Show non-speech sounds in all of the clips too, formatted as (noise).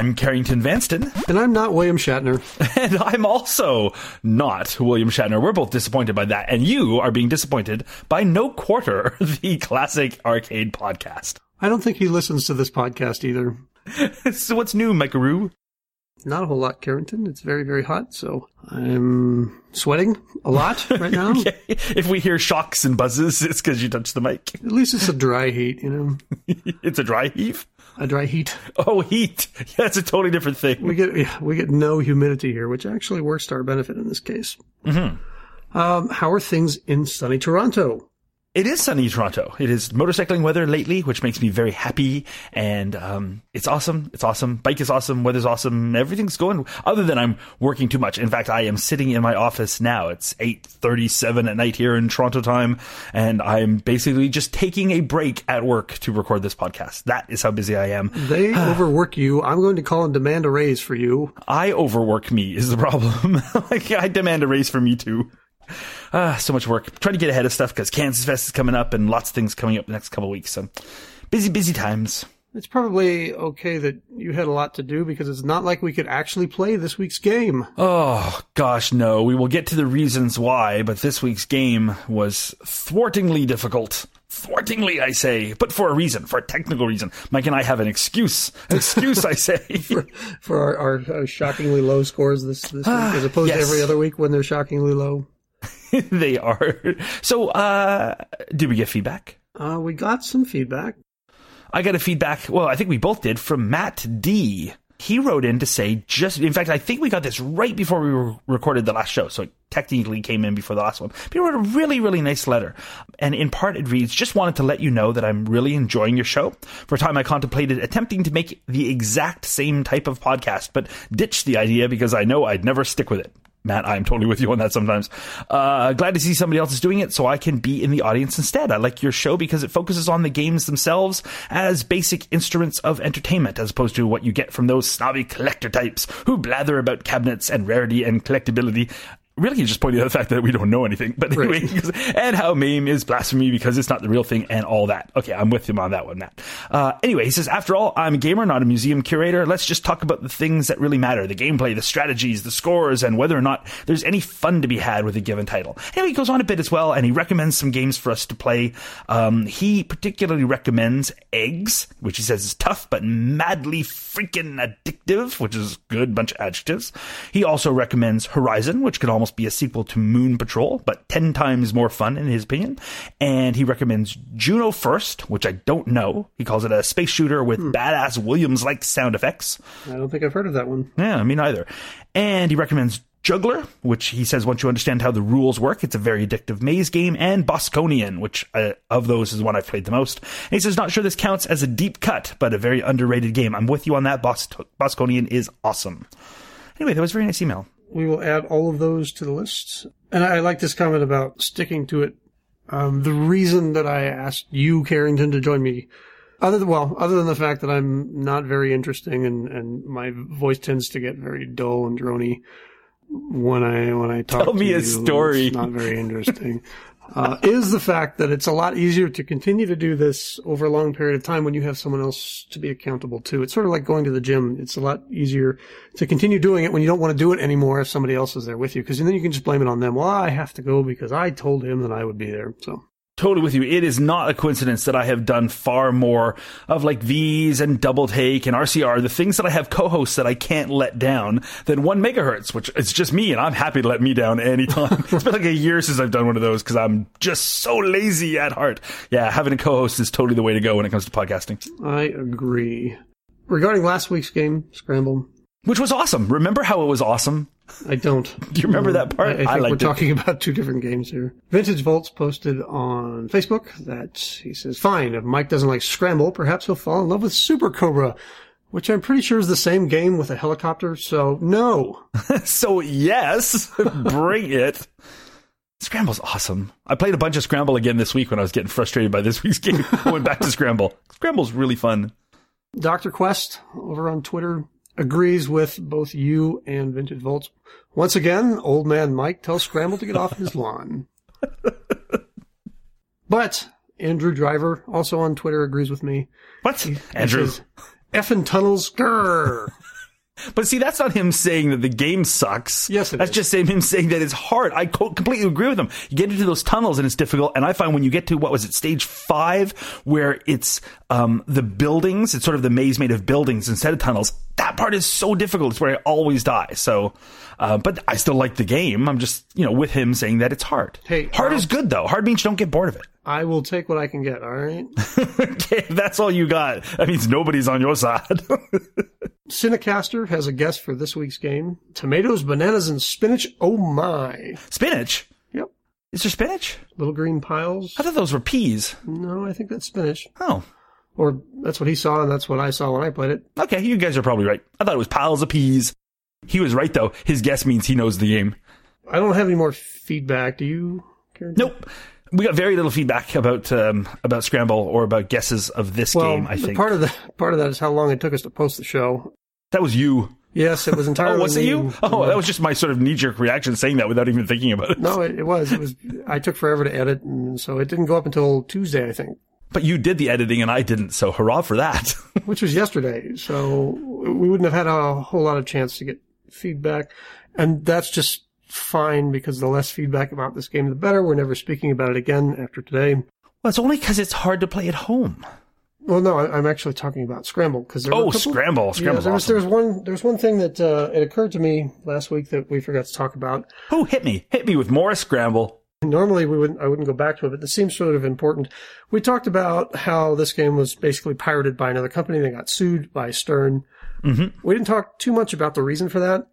I'm Carrington Vanston. And I'm not William Shatner. (laughs) And I'm also not William Shatner. We're both disappointed by that. And you are being disappointed by No Quarter, (laughs) the classic arcade podcast. I don't think he listens to this podcast either. (laughs) so what's new, Mikaroo? Not a whole lot, Carrington. It's very, very hot, so I'm sweating a lot right now. okay. If we hear shocks and buzzes, it's because you touched the mic. At least it's a dry heat, you know. it's a dry heave. A dry heat. Oh, heat. (laughs) Yeah, it's a totally different thing. We get yeah, we get no humidity here, which actually works to our benefit in this case. Mm-hmm. Um, how are things in sunny Toronto? It is sunny Toronto. It is motorcycling weather lately, which makes me very happy. And um, it's awesome. It's awesome. Bike is awesome. Weather's awesome. Everything's going. Other than I'm working too much. In fact, I am sitting in my office now. It's eight thirty-seven at night here in Toronto time, and I'm basically just taking a break at work to record this podcast. That is how busy I am. They (sighs) overwork you. I'm going to call and demand a raise for you. I overwork me is the problem. (laughs) like I demand a raise for me too. Ah, so much work. Trying to get ahead of stuff because Kansas Fest is coming up and lots of things coming up the next couple weeks. So busy, busy times. It's probably okay that you had a lot to do because it's not like we could actually play this week's game. Oh, gosh, no. We will get to the reasons why, but this week's game was thwartingly difficult. Thwartingly, I say, but for a reason, for a technical reason. Mike and I have an excuse. An excuse, I say. (laughs) for, for our, our, our, shockingly low scores this, this week, as opposed yes. to every other week when they're shockingly low. (laughs) they are. So, uh, did we get feedback? Uh, we got some feedback. I got a feedback. Well, I think we both did from Matt D. He wrote in to say just, in fact, I think we got this right before we re- recorded the last show. So it technically came in before the last one. But he wrote a really, really nice letter. And in part it reads, just wanted to let you know that I'm really enjoying your show. For a time I contemplated attempting to make the exact same type of podcast, but ditched the idea because I know I'd never stick with it. Matt, I'm totally with you on that sometimes. Uh, glad to see somebody else is doing it so I can be in the audience instead. I like your show because it focuses on the games themselves as basic instruments of entertainment as opposed to what you get from those snobby collector types who blather about cabinets and rarity and collectability really just pointing out the fact that we don't know anything. But anyway, (laughs) right. and how MAME is blasphemy because it's not the real thing and all that. Okay, I'm with him on that one, Matt. Uh, anyway, he says, after all, I'm a gamer, not a museum curator. Let's just talk about the things that really matter the gameplay, the strategies, the scores, and whether or not there's any fun to be had with a given title. Anyway, he goes on a bit as well, and he recommends some games for us to play. Um, he particularly recommends Eggs, which he says is tough but madly freaking addictive, which is good bunch of adjectives. He also recommends Horizon, which could almost be a sequel to Moon Patrol, but 10 times more fun in his opinion. And he recommends Juno First, which I don't know. He calls it a space shooter with hmm. badass Williams like sound effects. I don't think I've heard of that one. Yeah, me neither. And he recommends Jungler, which he says once you understand how the rules work, it's a very addictive maze game, and Bosconian, which uh, of those is the one I've played the most. And he says, not sure this counts as a deep cut, but a very underrated game. I'm with you on that. Bos- Bosconian is awesome. Anyway, that was a very nice email. We will add all of those to the list. And I like this comment about sticking to it. Um, the reason that I asked you, Carrington, to join me other than, well, other than the fact that I'm not very interesting and, and my voice tends to get very dull and drony, when I when I talk Tell me you, a story. It's not very interesting. (laughs) uh, is the fact that it's a lot easier to continue to do this over a long period of time when you have someone else to be accountable to. It's sort of like going to the gym. It's a lot easier to continue doing it when you don't want to do it anymore if somebody else is there with you, because then you can just blame it on them. Well, I have to go because I told him that I would be there. So totally with you. It is not a coincidence that I have done far more of like these and double take and RCR, the things that I have co-hosts that I can't let down than one megahertz, which it's just me and I'm happy to let me down (laughs) anytime. it's been like a year since I've done one of those because I'm just so lazy at heart. Yeah, having a co-host is totally the way to go when it comes to podcasting. I agree. Regarding last week's game, Scramble. Which was awesome. Remember how it was awesome? I don't. Do you remember that part? I, I think we're it. talking about two different games here. Vintage Volts posted on Facebook that he says, fine, if Mike doesn't like Scramble, perhaps he'll fall in love with Super Cobra, which I'm pretty sure is the same game with a helicopter, so no. (laughs) so yes, (laughs) bring it. Scramble's awesome. I played a bunch of Scramble again this week when I was getting frustrated by this (laughs) week's game. I went back to Scramble. Scramble's really fun. Dr. Quest over on Twitter agrees with both you and Vintage Volts. Once again, old man Mike tells Scramble to get off his lawn. (laughs) but Andrew Driver, also on Twitter, agrees with me. What? He, Andrew? He says, Effin' tunnels, grrr. But see, that's not him saying that the game sucks. Yes, it that's is. just him saying that it's hard. I co- completely agree with him. You get into those tunnels and it's difficult. And I find when you get to what was it, stage five, where it's um, the buildings, it's sort of the maze made of buildings instead of tunnels. That part is so difficult. It's where I always die. So, uh, but I still like the game. I'm just you know with him saying that it's hard. Hey, hard is good though. Hard means you don't get bored of it. I will take what I can get, all right? (laughs) okay, if that's all you got. That means nobody's on your side. (laughs) Cinecaster has a guess for this week's game. Tomatoes, bananas, and spinach. Oh my. spinach. Yep. Is there spinach? Little green piles. I thought those were peas. No, I think that's spinach. Oh. Or that's what he saw, and that's what I saw when I played it. Okay, you guys are probably right. I thought it was piles of peas. He was right though. His guess means he knows the game. I don't have any more feedback. Do you, Karen? Nope. We got very little feedback about um, about Scramble or about guesses of this Well, game. I think part of the part of that is how long it took us to post the show. That was you. Yes, it was (laughs) entirely. Oh, was it you? Oh, that was just my sort of knee jerk reaction saying that without even thinking about it. No, it, it was. It was. I took forever to edit, and so it didn't go up until Tuesday, I think, But you did the editing and I didn't, so hurrah for that. (laughs) which was yesterday. So we wouldn't have had a whole lot of chance to get feedback, and that's just fine because the less feedback about this game, the better. We're never speaking about it again after today. well, it's only because it's hard to play at home. Well, no, I, I'm actually talking about Scramble because there Oh, couple- Scramble. Yeah, Scramble's there was, awesome. there was one. There was one thing that uh, it occurred to me last week that we forgot to talk about. Who hit me. Hit me with more Scramble. Normally, we wouldn't. I wouldn't go back to it, but this seems sort of important. We talked about how this game was basically pirated by another company. They got sued by Stern. Mhm. We didn't talk too much about the reason for that.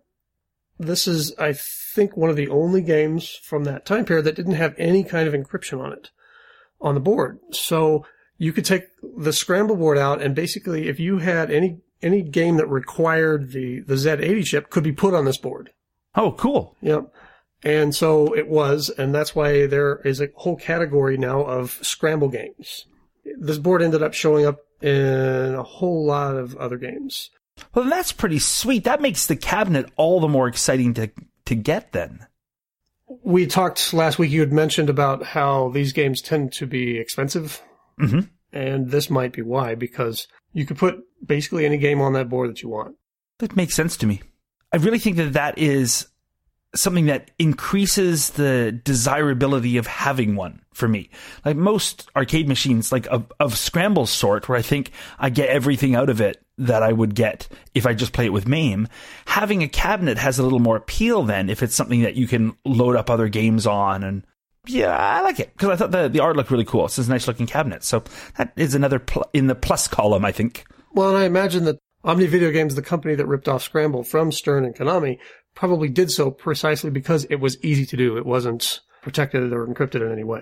This is, I think, one of the only games from that time period that didn't have any kind of encryption on it on the board. So you could take the scramble board out, and basically, if you had any any game that required the the Z80 chip, could be put on this board. Oh, cool. Yep. And so it was, and that's why there is a whole category now of scramble games. This board ended up showing up in a whole lot of other games. Well, that's pretty sweet. That makes the cabinet all the more exciting to to get then. We talked last week, you had mentioned about how these games tend to be expensive. Mhm. And this might be why, because you could put basically any game on that board that you want. That makes sense to me. I really think that that is something that increases the desirability of having one for me. Like most arcade machines, like of, of Scramble sort, where I think I get everything out of it that I would get if I just play it with MAME. Having a cabinet has a little more appeal then if it's something that you can load up other games on and yeah, I like it because I thought the, the art looked really cool. It's a nice looking cabinet. So that is another pl- in the plus column, I think. Well, and I imagine that Omni Video Games, the company that ripped off Scramble from Stern and Konami, probably did so precisely because it was easy to do. It wasn't protected or encrypted in any way.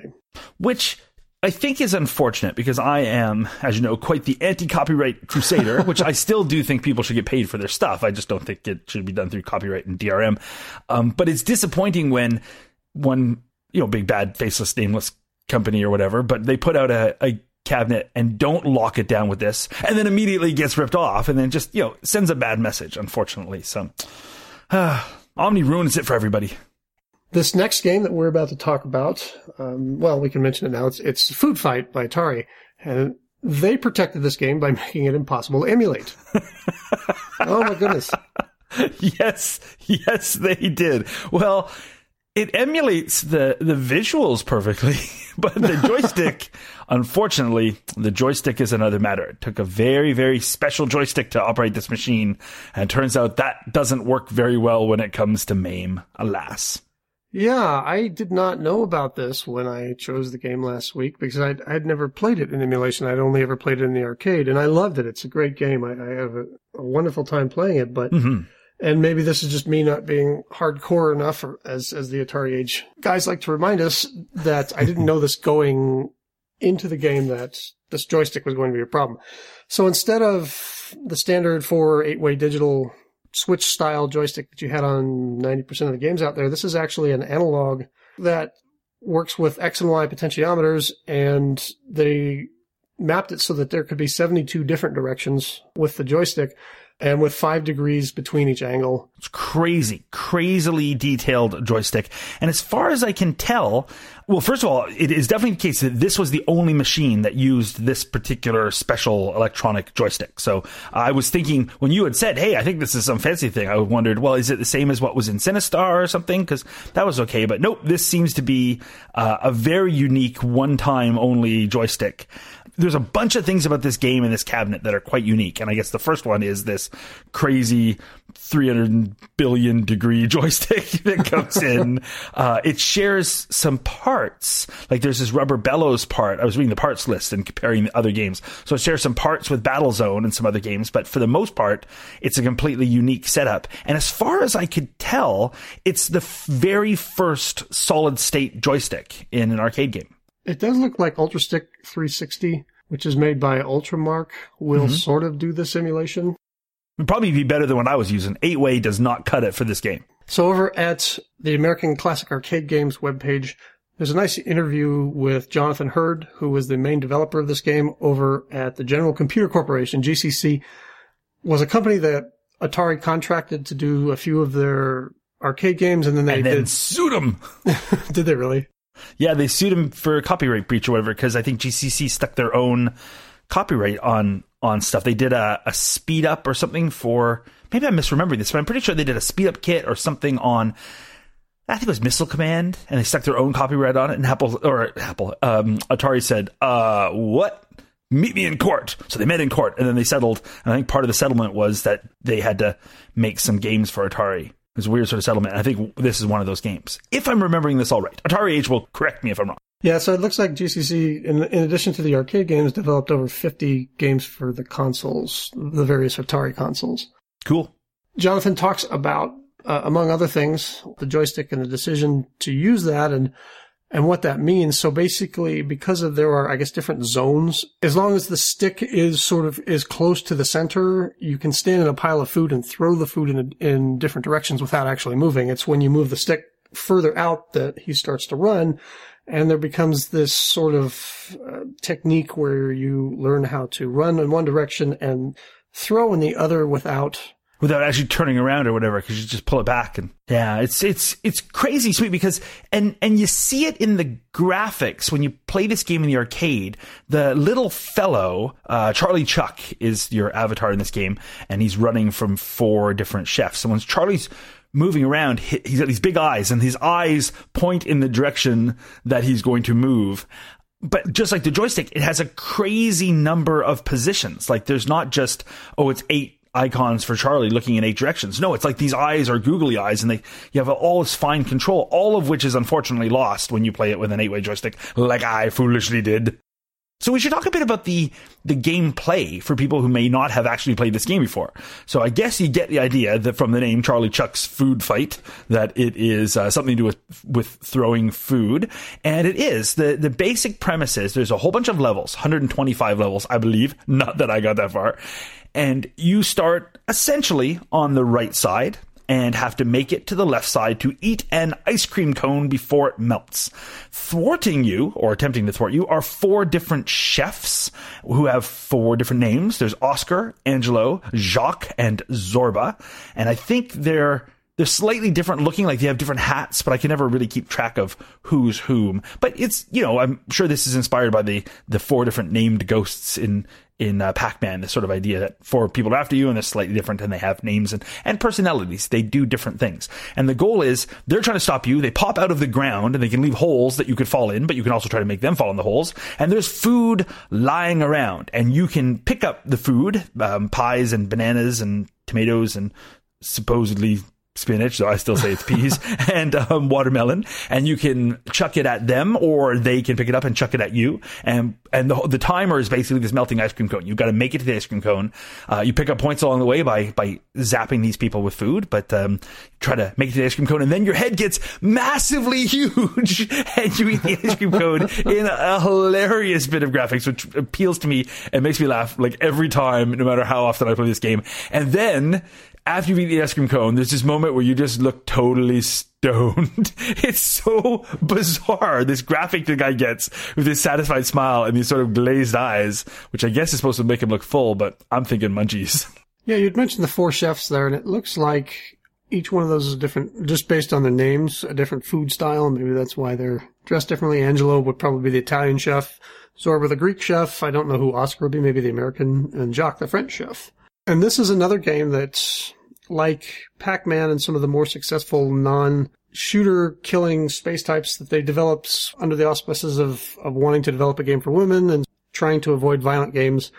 which I think is unfortunate because I am, as you know, quite the anti-copyright crusader, (laughs) which I still do think people should get paid for their stuff. I just don't think it should be done through copyright and DRM. Um, but it's disappointing when one, you know, big bad faceless nameless company or whatever, but they put out a, a cabinet and don't lock it down with this and then immediately gets ripped off and then just, you know, sends a bad message, unfortunately. So, (sighs) Omni ruins it for everybody. This next game that we're about to talk about, um, well, we can mention it now. It's, it's Food Fight by Atari. And they protected this game by (laughs) making it impossible to emulate. (laughs) oh my goodness. yes, yes, they did. Well, it emulates the the visuals perfectly, (laughs) but the joystick, (laughs) unfortunately, the joystick is another matter. It took a very very special joystick to operate this machine, and turns out that doesn't work very well when it comes to MAME. Alas. Yeah, I did not know about this when I chose the game last week because I'd, I'd never played it in emulation. I'd only ever played it in the arcade, and I loved it. It's a great game. I, I have a, a wonderful time playing it, but Mhm. And maybe this is just me not being hardcore enough, as as the Atari age guys like to remind us that I didn't know this going into the game that this joystick was going to be a problem. So instead of the standard four eight way digital switch style joystick that you had on 90% of the games out there, this is actually an analog that works with X and Y potentiometers and they mapped it so that there could be 72 different directions with the joystick. And with five degrees between each angle. It's crazy, crazily detailed joystick. And as far as I can tell, well, first of all, it is definitely the case that this was the only machine that used this particular special electronic joystick. So I was thinking when you had said, "Hey, I think this is some fancy thing," I wondered, well, is it the same as what was in Sinistar or something? Because that was okay, but nope. This seems to be uh, a very unique, one-time only joystick there's a bunch of things about this game and this cabinet that are quite unique. And I guess the first one is this crazy 300 billion degree (laughs) joystick (laughs) that comes in. uh, it shares some parts. Like there's this rubber bellows part. I was reading the parts list and comparing the other games. So it shares some parts with Battlezone and some other games. But for the most part, it's a completely unique setup. And as far as I could tell, it's the very first solid state joystick in an arcade game. It does look like UltraStick 360, which is made by Ultimarc, will mm-hmm. sort of do the simulation. It'd probably be better than what I was using. Eight Way does not cut it for this game. So over at the American Classic Arcade Games webpage, there's a nice interview with Jonathan Hurd, who was the main developer of this game over at the General Computer Corporation. GCC was a company that Atari contracted to do a few of their arcade games, and then they and then did sued them. (laughs) did they really? Yeah, they sued them for copyright breach or whatever because I think GCC stuck their own copyright on on stuff. They did a, a speed up or something for maybe I'm misremembering this, but I'm pretty sure they did a speed up kit or something on. I think it was Missile Command, and they stuck their own copyright on it. And Apple or Apple, um, Atari said, "Uh, what? Meet me in court." So they met in court, and then they settled. And I think part of the settlement was that they had to make some games for Atari. It's a weird sort of settlement. I think this is one of those games. If I'm remembering this all right, Atari Age will correct me if I'm wrong. Yeah, so it looks like GCC, in, in addition to the arcade games, developed over 50 games for the consoles, the various Atari consoles. Cool. Jonathan talks about, uh, among other things, the joystick and the decision to use that and and what that means. So basically, because of there are, I guess, different zones, as long as the stick is sort of is close to the center, you can stand in a pile of food and throw the food in in different directions without actually moving. It's when you move the stick further out that he starts to run, and there becomes this sort of uh, technique where you learn how to run in one direction and throw in the other without without actually turning around or whatever because you just pull it back and yeah it's it's it's crazy sweet because and and you see it in the graphics. When you play this game in the arcade the little fellow uh, charlie chuck is your avatar in this game and he's running from four different chefs. And when charlie's moving around he's got these big eyes and his eyes point in the direction that he's going to move but just like the joystick, it has a crazy number of positions. Like there's not just, oh, it's eight icons for Charlie looking in eight directions. No, it's like these eyes are googly eyes and they, you have all this fine control, all of which is unfortunately lost when you play it with an eight way joystick, like I foolishly did. So we should talk a bit about the, the gameplay for people who may not have actually played this game before. So I guess you get the idea that from the name Charlie Chuck's Food Fight, that it is uh, something to do with, with throwing food. And it is. The, the basic premise is there's a whole bunch of levels, 125 levels, I believe. (laughs) Not that I got that far and you start essentially on the right side and have to make it to the left side to eat an ice cream cone before it melts. Thwarting you, or attempting to thwart you, are four different chefs who have four different names. There's Oscar, Angelo, Jacques, and Zorba. And I think they're they're slightly different looking, like they have different hats, but I can never really keep track of who's whom. But it's, you know, I'm sure this is inspired by the, the four different named ghosts in, in uh, Pac-Man, this sort of idea that four people are after you and they're slightly different and they have names and, and personalities. They do different things. And the goal is they're trying to stop you. They pop out of the ground and they can leave holes that you could fall in, but you can also try to make them fall in the holes. And there's food lying around and you can pick up the food, um, pies and bananas and tomatoes and supposedly spinach, so I still say it's peas, (laughs) and um, watermelon, and you can chuck it at them, or they can pick it up and chuck it at you. And and the, the timer is basically this melting ice cream cone. You've got to make it to the ice cream cone. Uh, you pick up points along the way by by zapping these people with food, but um, try to make it to the ice cream cone, and then your head gets massively (laughs) huge, and you eat the ice cream cone in a hilarious bit of graphics, which appeals to me and makes me laugh like every time, no matter how often I play this game. And then after you eat the ice cream cone, there's this moment where you just look totally stoned. (laughs) it's so bizarre. This graphic the guy gets with this satisfied smile and these sort of glazed eyes, which I guess is supposed to make him look full, but I'm thinking munchies. (laughs) Yeah, you'd mentioned the four chefs there, and it looks like each one of those is different, just based on their names, a different food style. Maybe that's why they're dressed differently. Angelo would probably be the Italian chef. Zorba the Greek chef. I don't know who Oscar would be, maybe the American, and Jacques the French chef. And this is another game that's like Pac-Man and some of the more successful non shooter killing space types that they developed under the auspices of, of wanting to develop a game for women and trying to avoid violent games.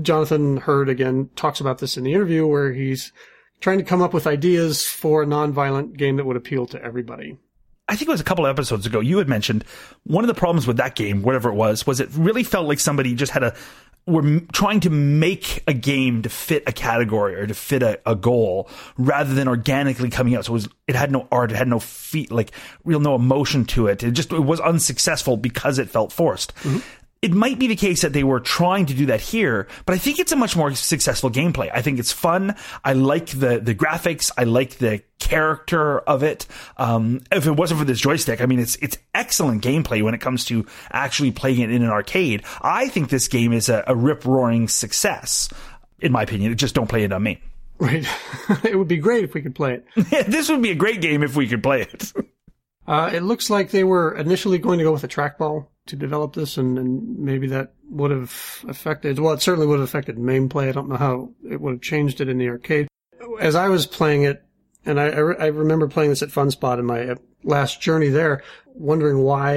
Jonathan Hurd again talks about this in the interview where he's trying to come up with ideas for a non-violent game that would appeal to everybody. I think it was a couple of episodes ago, you had mentioned one of the problems with that game, whatever it was, was it really felt like somebody just had a, were trying to make a game to fit a category or to fit a, a, goal rather than organically coming out. So it was, it had no art, it had no feet, like real no emotion to it. It just, it was unsuccessful because it felt forced. Mm-hmm it might be the case that they were trying to do that here, but I think it's a much more successful gameplay. I think it's fun. I like the the graphics. I like the character of it. Um, if it wasn't for this joystick, I mean, it's it's excellent gameplay when it comes to actually playing it in an arcade. I think this game is a, a rip roaring success, in my opinion. Just don't play it on me. Right. (laughs) it would be great if we could play it. (laughs) this would be a great game if we could play it. (laughs) uh, it looks like they were initially going to go with a trackball to develop this, and, and maybe that would have affected. Well, it certainly would have affected MAME play. I don't know how it would have changed it in the arcade. As I was playing it, and I, I remember playing this at FunSpot in my last journey there, wondering why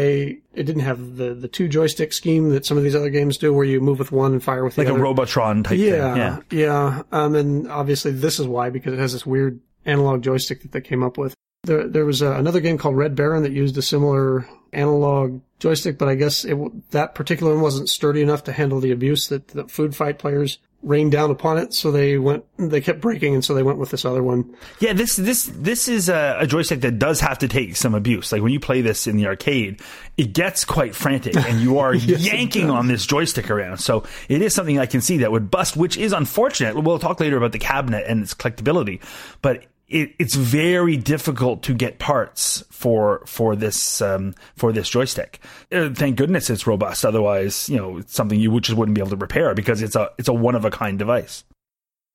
it didn't have the, the two joystick scheme that some of these other games do, where you move with one and fire with like the other. Like a Robotron type yeah, thing. Yeah, yeah. Um, and obviously this is why because it has this weird analog joystick that they came up with. There, there was uh, another game called Red Baron that used a similar analog joystick, but I guess it, that particular one wasn't sturdy enough to handle the abuse that the food fight players rained down upon it. So they went, they kept breaking, and so they went with this other one. Yeah, this this this is a, a joystick that does have to take some abuse. Like when you play this in the arcade, it gets quite frantic, and you are (laughs) yes, yanking on this joystick around. So it is something I can see that would bust, which is unfortunate. We'll talk later about the cabinet and its collectability, but it, it's very difficult to get parts for for this um, for this joystick. Uh, thank goodness it's robust. Otherwise, you know, it's something you just wouldn't be able to repair because it's a it's a one of a kind device.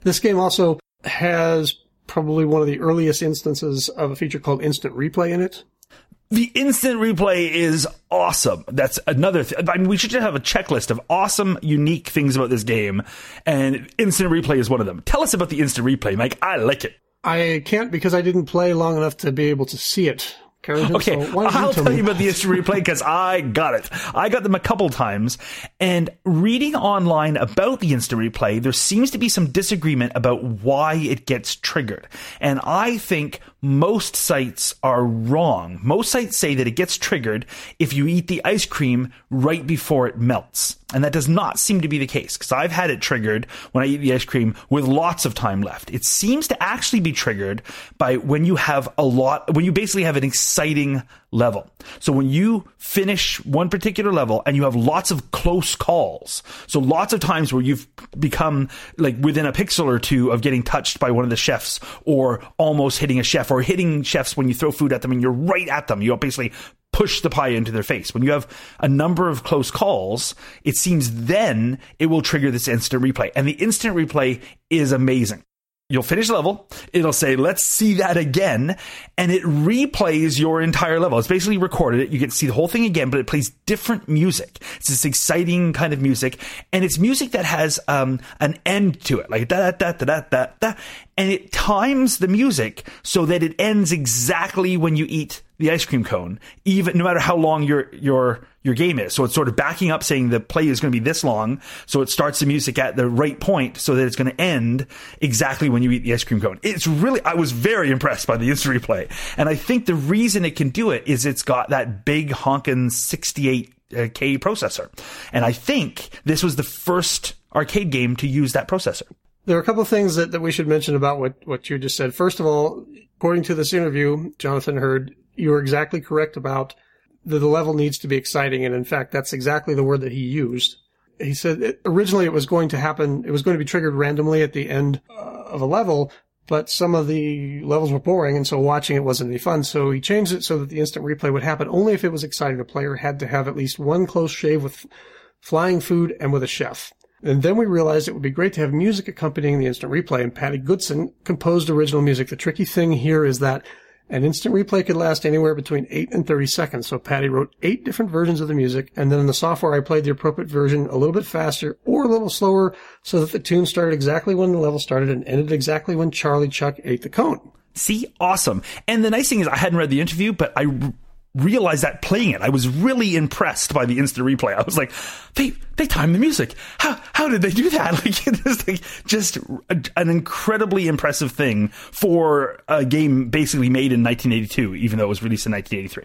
This game also has probably one of the earliest instances of a feature called instant replay in it. The instant replay is awesome. That's another thing. I mean, we should just have a checklist of awesome, unique things about this game, and instant replay is one of them. Tell us about the instant replay, Mike. I like it. I can't because I didn't play long enough to be able to see it. Carrington, okay, so I'll tell, tell you about the instant replay because I got it. I got them a couple times, and reading online about the instant replay, there seems to be some disagreement about why it gets triggered. And I think most sites are wrong. Most sites say that it gets triggered if you eat the ice cream right before it melts. And that does not seem to be the case because I've had it triggered when I eat the ice cream with lots of time left. It seems to actually be triggered by when you have a lot, when you basically have an exciting level. So when you finish one particular level and you have lots of close calls, so lots of times where you've become like within a pixel or two of getting touched by one of the chefs or almost hitting a chef or hitting chefs when you throw food at them and you're right at them. You basically push the pie into their face. When you have a number of close calls, it seems then it will trigger this instant replay. And the instant replay is amazing. You'll finish level. It'll say, let's see that again. And it replays your entire level. It's basically recorded it. You get to see the whole thing again, but it plays different music. It's this exciting kind of music. And it's music that has, um, an end to it. Like da, da, da, da, da, da. And it times the music so that it ends exactly when you eat the ice cream cone, even no matter how long your your your game is. So it's sort of backing up, saying the play is going to be this long. So it starts the music at the right point, so that it's going to end exactly when you eat the ice cream cone. It's really I was very impressed by the instant replay, and I think the reason it can do it is it's got that big honkin' 68 uh, K processor, and I think this was the first arcade game to use that processor. There are a couple of things that, that we should mention about what, what you just said. First of all, according to this interview, Jonathan Hurd you are exactly correct about the, the level needs to be exciting. And in fact, that's exactly the word that he used. He said it, originally it was going to happen, it was going to be triggered randomly at the end uh, of a level, but some of the levels were boring, and so watching it wasn't any fun. So he changed it so that the instant replay would happen only if it was exciting. The player had to have at least one close shave with flying food and with a chef. And then we realized it would be great to have music accompanying the instant replay, and Patty Goodson composed original music. The tricky thing here is that an instant replay could last anywhere between 8 and 30 seconds. So Patty wrote eight different versions of the music, and then in the software I played the appropriate version a little bit faster or a little slower so that the tune started exactly when the level started and ended exactly when Charlie Chuck ate the cone. See, awesome. And the nice thing is I hadn't read the interview, but I realized that playing it. I was really impressed by the instant replay. I was like, they they timed the music. How how did they do that? (laughs) Like it was like just a, an incredibly impressive thing for a game basically made in 1982, even though it was released in 1983.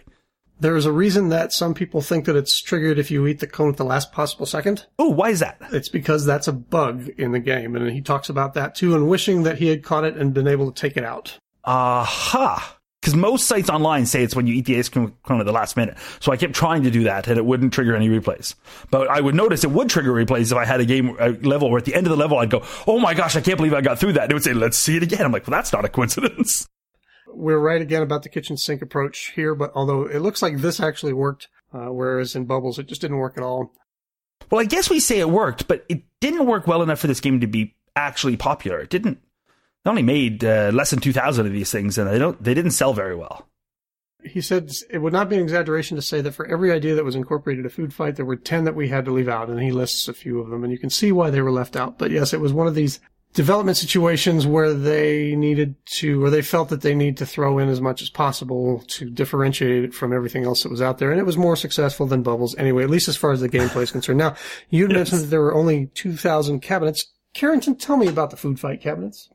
There is a reason that some people think that it's triggered if you eat the cone at the last possible second. Oh, why is that? It's because that's a bug in the game, and he talks about that too, and wishing that he had caught it and been able to take it out. Aha. Because most sites online say it's when you eat the ice cream cone at the last minute. So I kept trying to do that and it wouldn't trigger any replays. But I would notice it would trigger replays if I had a game a level where at the end of the level I'd go, oh my gosh, I can't believe I got through that. And it would say, let's see it again. I'm like, well, that's not a coincidence. (laughs) We're right again about the kitchen sink approach here, but although it looks like this actually worked, uh, whereas in Bubbles it just didn't work at all. Well, I guess we say it worked, but it didn't work well enough for this game to be actually popular. It didn't they only made uh, less than 2,000 of these things, and they don't they didn't sell very well. He said it would not be an exaggeration to say that for every idea that was incorporated a food fight, there were 10 that we had to leave out, and he lists a few of them, and you can see why they were left out. But yes, it was one of these development situations where they needed to, or they felt that they need to throw in as much as possible to differentiate it from everything else that was out there. And it was more successful than Bubbles anyway, at least as far as the gameplay is concerned. Now, you yes. mentioned that there were only 2,000 cabinets. Carrington, tell me about the food fight cabinets.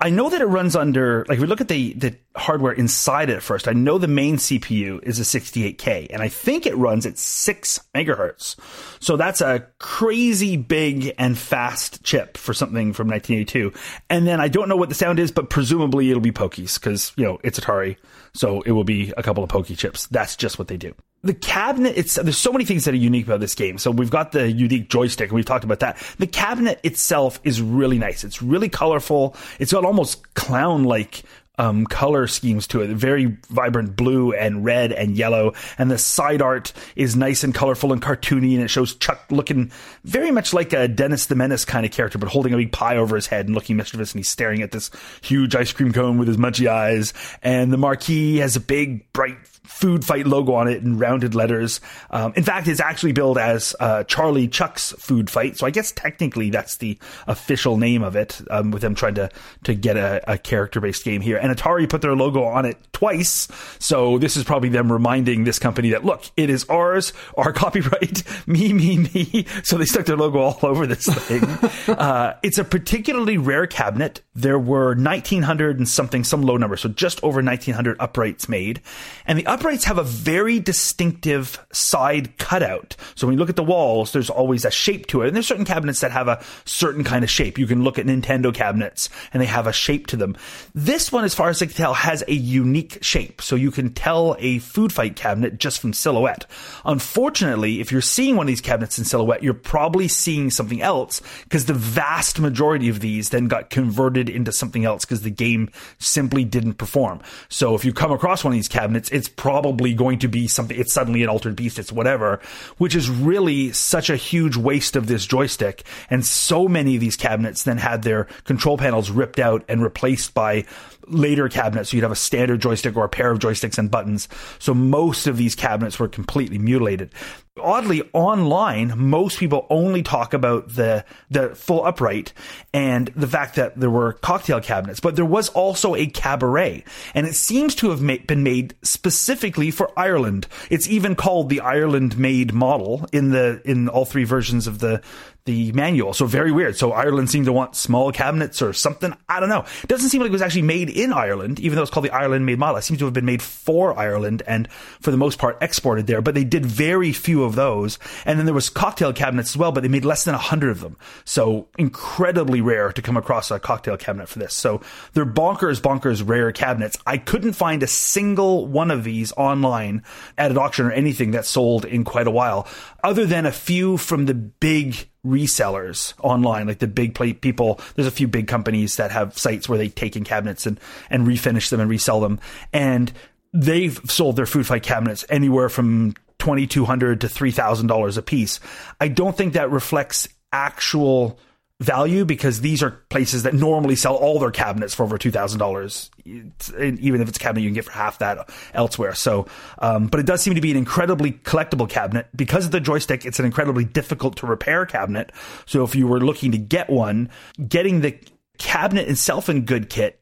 I know that it runs under like if we look at the the hardware inside it first. I know the main CPU is a 68K and I think it runs at 6 megahertz. So that's a crazy big and fast chip for something from 1982. And then I don't know what the sound is, but presumably it'll be Pokies cuz you know, it's Atari. So it will be a couple of Pokey chips. That's just what they do the cabinet it's there's so many things that are unique about this game so we've got the unique joystick and we've talked about that the cabinet itself is really nice it's really colorful it's got almost clown like um, color schemes to it. Very vibrant blue and red and yellow. And the side art is nice and colorful and cartoony. And it shows Chuck looking very much like a Dennis the Menace kind of character, but holding a big pie over his head and looking mischievous. And he's staring at this huge ice cream cone with his munchy eyes. And the marquee has a big, bright food fight logo on it in rounded letters. Um, in fact, it's actually billed as uh, Charlie Chuck's food fight. So I guess technically that's the official name of it, um, with them trying to to get a, a character based game here. And Atari put their logo on it twice, so this is probably them reminding this company that look, it is ours, our (laughs) copyright, (laughs) me, me, me. So they stuck their logo all over this thing. (laughs) uh, it's a particularly rare cabinet. There were 1900 and something, some low number, so just over 1900 uprights made, and the uprights have a very distinctive side cutout. So when you look at the walls, there's always a shape to it. And there's certain cabinets that have a certain kind of shape. You can look at Nintendo cabinets and they have a shape to them. This one, as far as I can tell, has a unique shape. So you can tell a food fight cabinet just from silhouette. Unfortunately, if you're seeing one of these cabinets in silhouette, you're probably seeing something else because the vast majority of these then got converted into something else because the game simply didn't perform. So if you come across one of these cabinets, it's probably going to be something, it's suddenly an altered beast, it's whatever, which is really such a huge waste of this joystick. And so many of these cabinets then had their control panels ripped out and replaced by later cabinets. So you'd have a standard joystick or a pair of joysticks and buttons. So most of these cabinets were completely mutilated. Oddly, online, most people only talk about the, the full upright and the fact that there were cocktail cabinets, but there was also a cabaret and it seems to have ma- been made specifically for Ireland. It's even called the Ireland made model in the, in all three versions of the, the manual. So very weird. So Ireland seemed to want small cabinets or something. I don't know. It doesn't seem like it was actually made in Ireland, even though it's called the Ireland made model. It seems to have been made for Ireland and for the most part exported there, but they did very few of those. And then there was cocktail cabinets as well, but they made less than a hundred of them. So incredibly rare to come across a cocktail cabinet for this. So they're bonkers, bonkers rare cabinets. I couldn't find a single one of these online at an auction or anything that sold in quite a while, other than a few from the big resellers online, like the big people. There's a few big companies that have sites where they take in cabinets and, and refinish them and resell them. And they've sold their food fight cabinets anywhere from 2,200 to $3,000 a piece. I don't think that reflects actual value because these are places that normally sell all their cabinets for over two thousand dollars, even if it's a cabinet you can get for half that elsewhere. So, um, but it does seem to be an incredibly collectible cabinet because of the joystick. It's an incredibly difficult to repair cabinet. So, if you were looking to get one, getting the cabinet itself in good kit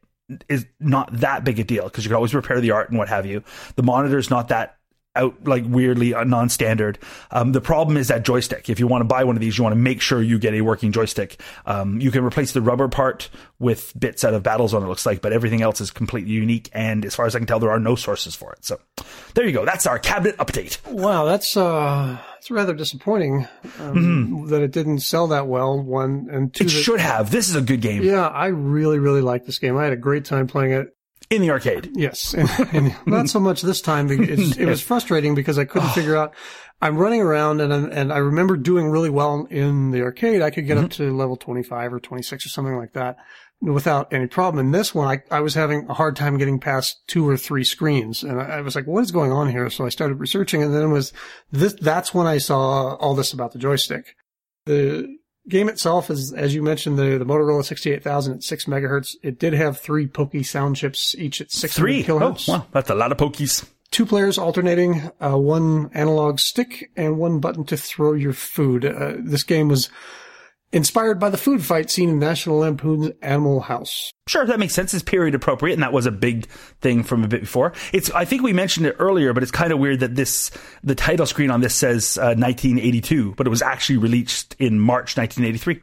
is not that big a deal because you can always repair the art and what have you. The monitor is not that out like weirdly uh, non-standard. Um, the problem is that joystick. If you want to buy one of these, you want to make sure you get a working joystick. Um, you can replace the rubber part with bits out of Battlezone. It looks like, but everything else is completely unique. And as far as I can tell, there are no sources for it. So there you go. That's our cabinet update. Wow, that's uh, it's rather disappointing um, mm-hmm. that it didn't sell that well. One and two, it that, should have. This is a good game. Yeah, I really, really like this game. I had a great time playing it in the arcade. Yes, (laughs) and, and not so much this time. It was (laughs) frustrating because I couldn't figure out. I'm running around and and I remember doing really well in the arcade. I could get mm-hmm. up to level 25 or 26 or something like that without any problem. In this one, I, I was having a hard time getting past two or three screens, and I, I was like, "What is going on here?" So I started researching, and then it was this. That's when I saw all this about the joystick. The game itself is, as you mentioned, the, the Motorola 68000 at 6 megahertz. It did have three Pokey sound chips, each at 6 three. kilohertz. Oh, wow. That's a lot of Pokies. Two players alternating, uh, one analog stick and one button to throw your food. Uh, this game was inspired by the food fight scene in National Lampoon's Animal House. Sure, that makes sense. It's period appropriate, and that was a big thing from a bit before. It's I think we mentioned it earlier, but it's kind of weird that this the title screen on this says uh, 1982, but it was actually released in March 1983. It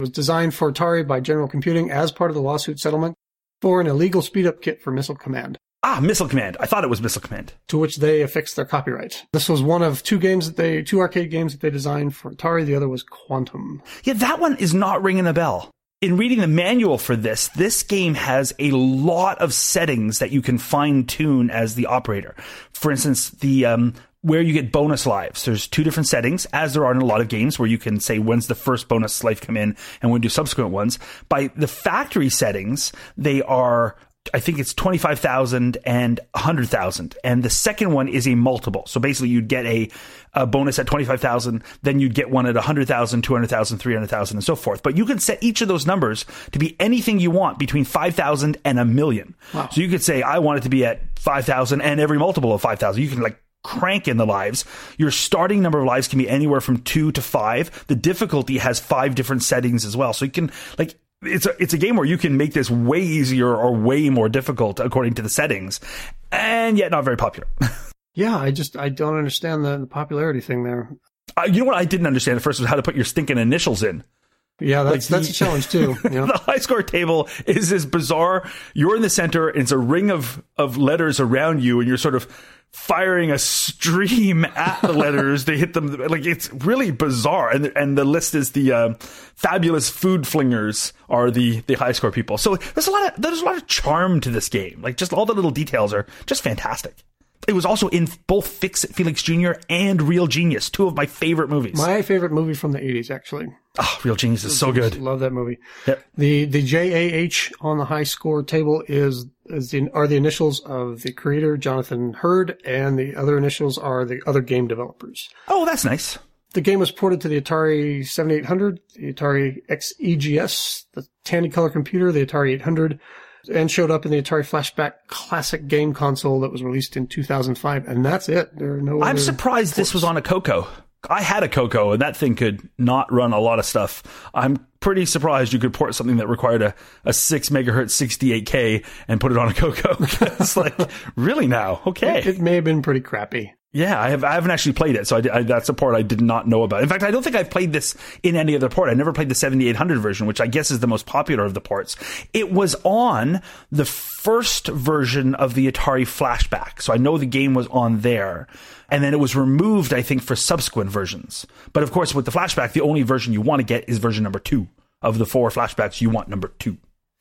was designed for Atari by General Computing as part of the lawsuit settlement for an illegal speed up kit for Missile Command. Ah, Missile Command. I thought it was Missile Command. To which they affixed their copyright. This was one of two games that they, two arcade games that they designed for Atari. The other was Quantum. Yeah, that one is not ringing a bell. In reading the manual for this, this game has a lot of settings that you can fine tune as the operator. For instance, the, um, where you get bonus lives. There's two different settings, as there are in a lot of games where you can say when's the first bonus life come in and when do subsequent ones. By the factory settings, they are I think it's 25,000 and 100,000. And the second one is a multiple. So basically you'd get a, a bonus at 25,000, then you'd get one at 100,000, 200,000, 300,000 and so forth. But you can set each of those numbers to be anything you want between 5,000 and a million. Wow. So you could say, I want it to be at 5,000 and every multiple of 5,000. You can like crank in the lives. Your starting number of lives can be anywhere from two to five. The difficulty has five different settings as well. So you can like it's a, it's a game where you can make this way easier or way more difficult according to the settings, and yet not very popular. (laughs) yeah, I just I don't understand the, the popularity thing there. Uh, you know what I didn't understand at first was how to put your stinking initials in. Yeah, that's like the, that's a challenge too. (laughs) Yeah. the high score table is this bizarre. You're in the center, and it's a ring of of letters around you, and you're sort of firing a stream at the letters they hit them. Like it's really bizarre. And and the list is the uh, fabulous food flingers are the the high score people. So there's a lot of there's a lot of charm to this game. Like just all the little details are just fantastic. It was also in both Fix It Felix Jr. and Real Genius, two of my favorite movies. My favorite movie from the 80s, actually. Oh, Real Genius is so good. Love that movie. Yep. The the JAH on the high score table is is the, are the initials of the creator Jonathan Hurd, and the other initials are the other game developers. Oh, that's nice. The game was ported to the Atari 7800, the Atari XEGS, the Tandy Color computer, the Atari 800, and showed up in the Atari Flashback Classic game console that was released in 2005. And that's it. There are no. I'm surprised ports. this was on a Coco. I had a Coco, and that thing could not run a lot of stuff. I'm pretty surprised you could port something that required a, a six megahertz 68k and put it on a Coco. (laughs) it's like really now, okay. It, it may have been pretty crappy. Yeah, I have. I haven't actually played it, so I, I, that's a port I did not know about. In fact, I don't think I've played this in any other port. I never played the 7800 version, which I guess is the most popular of the ports. It was on the first version of the Atari Flashback, so I know the game was on there, and then it was removed, I think, for subsequent versions. But of course, with the Flashback, the only version you want to get is version number two of the four flashbacks. You want number two.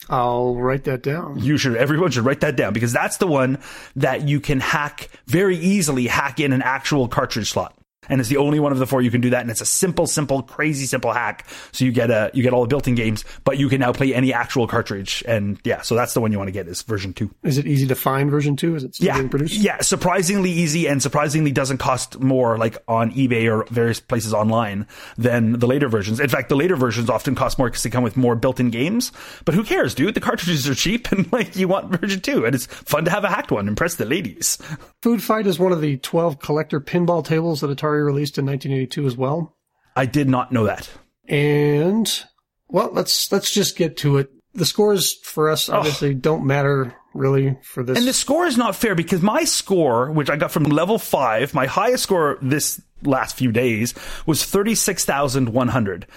I'll write that down. You should, everyone should write that down because that's the one that you can hack very easily, hack in an actual cartridge slot. And it's the only one of the four you can do that. And it's a simple, simple, crazy simple hack. So you get a you get all the built-in games, but you can now play any actual cartridge. And yeah, so that's the one you want to get is version two. Is it easy to find version two? Is it still Yeah, being produced? yeah, surprisingly easy and surprisingly doesn't cost more, like on eBay or various places online, than the later versions. In fact, the later versions often cost more because they come with more built-in games. But who cares, dude? The cartridges are cheap, (laughs) and like you want version two, and it's fun to have a hacked one. Impress the ladies. Food Fight is one of the 12 collector pinball tables that Atari released in 1982 as well. I did not know that. And well, let's let's just get to it. The scores for us obviously don't matter really for this. And the score is not fair because my score, which I got from level five, my highest score this last few days was 36,100.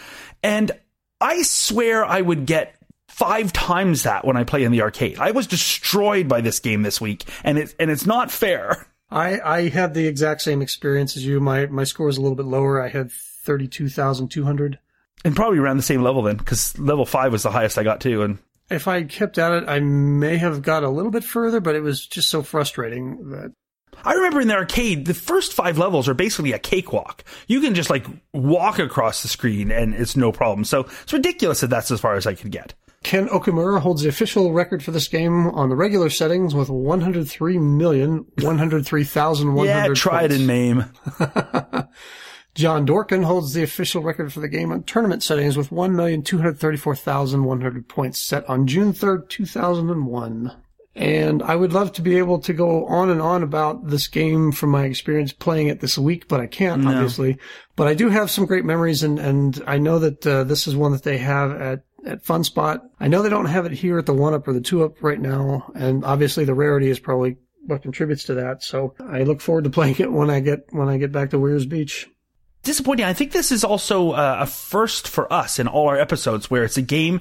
And I swear I would get five times that when I play in the arcade. I was destroyed by this game this week and it's, and it's not fair. I I had the exact same experience as you. My my score was a little bit lower. I had 32,200. And probably around the same level then because level five was the highest I got too. And If I kept at it, I may have got a little bit further, but it was just so frustrating that I remember in the arcade, the first five levels are basically a cakewalk. You can just like walk across the screen and it's no problem. So it's ridiculous that that's as far as I could get. Ken Okamura holds the official record for this game on the regular settings with 103,103,100 Yeah, try it points. in MAME. (laughs) John Dorkin holds the official record for the game on tournament settings with 1,234,100 points set on June 3rd, 2001. And I would love to be able to go on and on about this game from my experience playing it this week, but I can't, obviously. But I do have some great memories and, and I know that uh, this is one that they have at, at Funspot. I know they don't have it here at the one up or the two up right now. And obviously the rarity is probably what contributes to that. So I look forward to (laughs) playing it when I get, when I get back to Weirs Beach. disappointing. I think this is also uh, a first for us in all our episodes where it's a game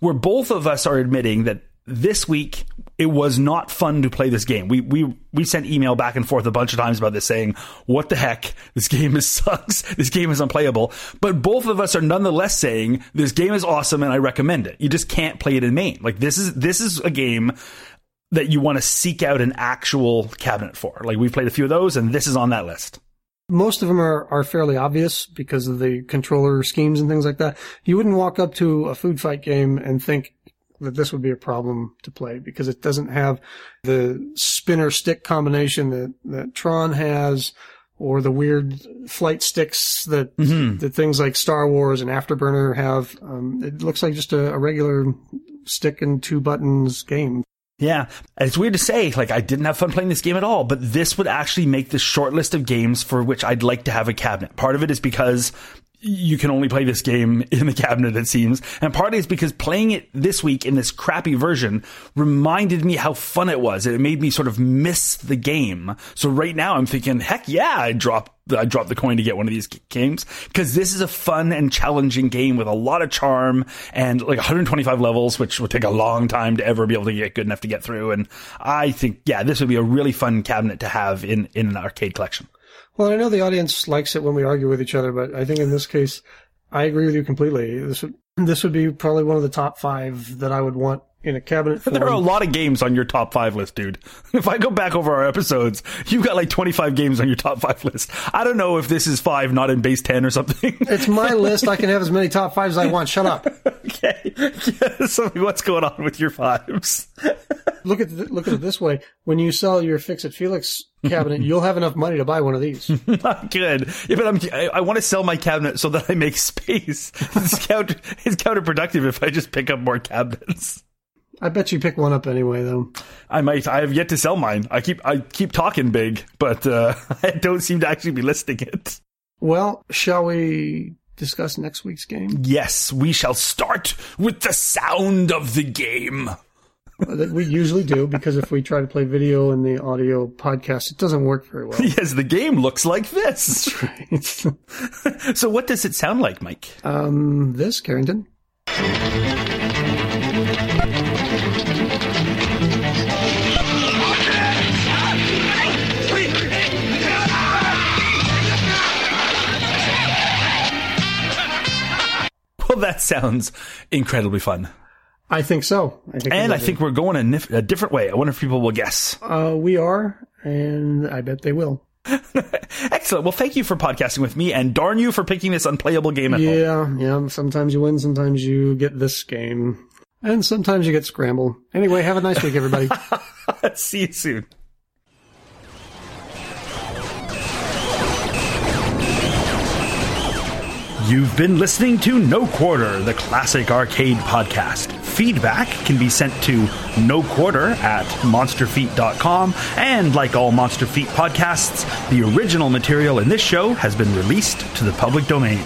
where both of us are admitting that this week it was not fun to play this game. We we we sent email back and forth a bunch of times about this saying, "What the heck? This game is (laughs) sucks. This game is unplayable." But both of us are nonetheless saying, "This game is awesome and I recommend it." You just can't play it in MAME. Like this is this is a game that you want to seek out an actual cabinet for. Like we've played a few of those and this is on that list. most of them are, are fairly obvious because of the controller schemes and things like that. You wouldn't walk up to a food fight game and think that this would be a problem to play because it doesn't have the spinner stick combination that, that Tron has or the weird flight sticks that, that things like Star Wars and Afterburner have. Um, it looks like just a, a regular stick and two buttons game. Yeah. And it's weird to say, like, I didn't have fun playing this game at all, but this would actually make the short list of games for which I'd like to have a cabinet. Part of it is because you can only play this game (laughs) in the cabinet, it seems. And part is because playing it this week in this crappy version reminded me how fun it was. It made me sort of miss the game. So right now I'm thinking, heck yeah, I dropped I dropped the coin to get one of these games because this is a fun and challenging game with a lot of charm and like 125 levels, which would take a long time to ever be able to get good enough to get through. And I think, yeah, this would be a really fun cabinet to have in, in an arcade collection. Well, I know the audience likes it when we argue with each other, but I think in this case, I agree with you completely. This would (clears throat) this would be probably one of the top five that I would want in a cabinet. Form. There are a lot of games on your top five list, dude. (laughs) If I go back over our episodes, you've got like 25 games on your top five list. I don't know if this is five, not in base 10 or something. (laughs) It's my list. I can have as many top fives as I want. Shut up. okay. Yeah, (laughs) so what's going on with your fives? Look at the, look at it this way: when you sell your Fix It Felix cabinet, you'll have enough money to buy one of these. Not good. Yeah, but I'm, I, I want to sell my cabinet so that I make space. It's, counter, it's counterproductive if I just pick up more cabinets. I bet you pick one up anyway, though. I might. I have yet to sell mine. I keep I keep talking big, but uh, (laughs) I don't seem to actually be listing it. Well, shall we discuss next week's game? Yes, we shall start with the sound of the game. that we usually do because if we try to play video in the audio podcast, it doesn't work very well. (laughs) Yes, the game looks like this. (laughs) Right. so, what does it sound like, Mike? um, this Carrington. That sounds incredibly fun. I think so. I think And I think we're going a, nif- a different way. I wonder if people will guess. uh, we are, and I bet they will. (laughs) Excellent. Well, thank you for podcasting with me, and darn you for picking this unplayable game at home. Yeah, yeah. Sometimes you win, sometimes you get this game, and sometimes you get scramble. Anyway, have a nice week, everybody. (laughs) See you soon. You've been listening to No Quarter, the classic arcade podcast. Feedback can be sent to no quarter at monsterfeet.com. And like all Monster Feet podcasts, the original material in this show has been released to the public domain.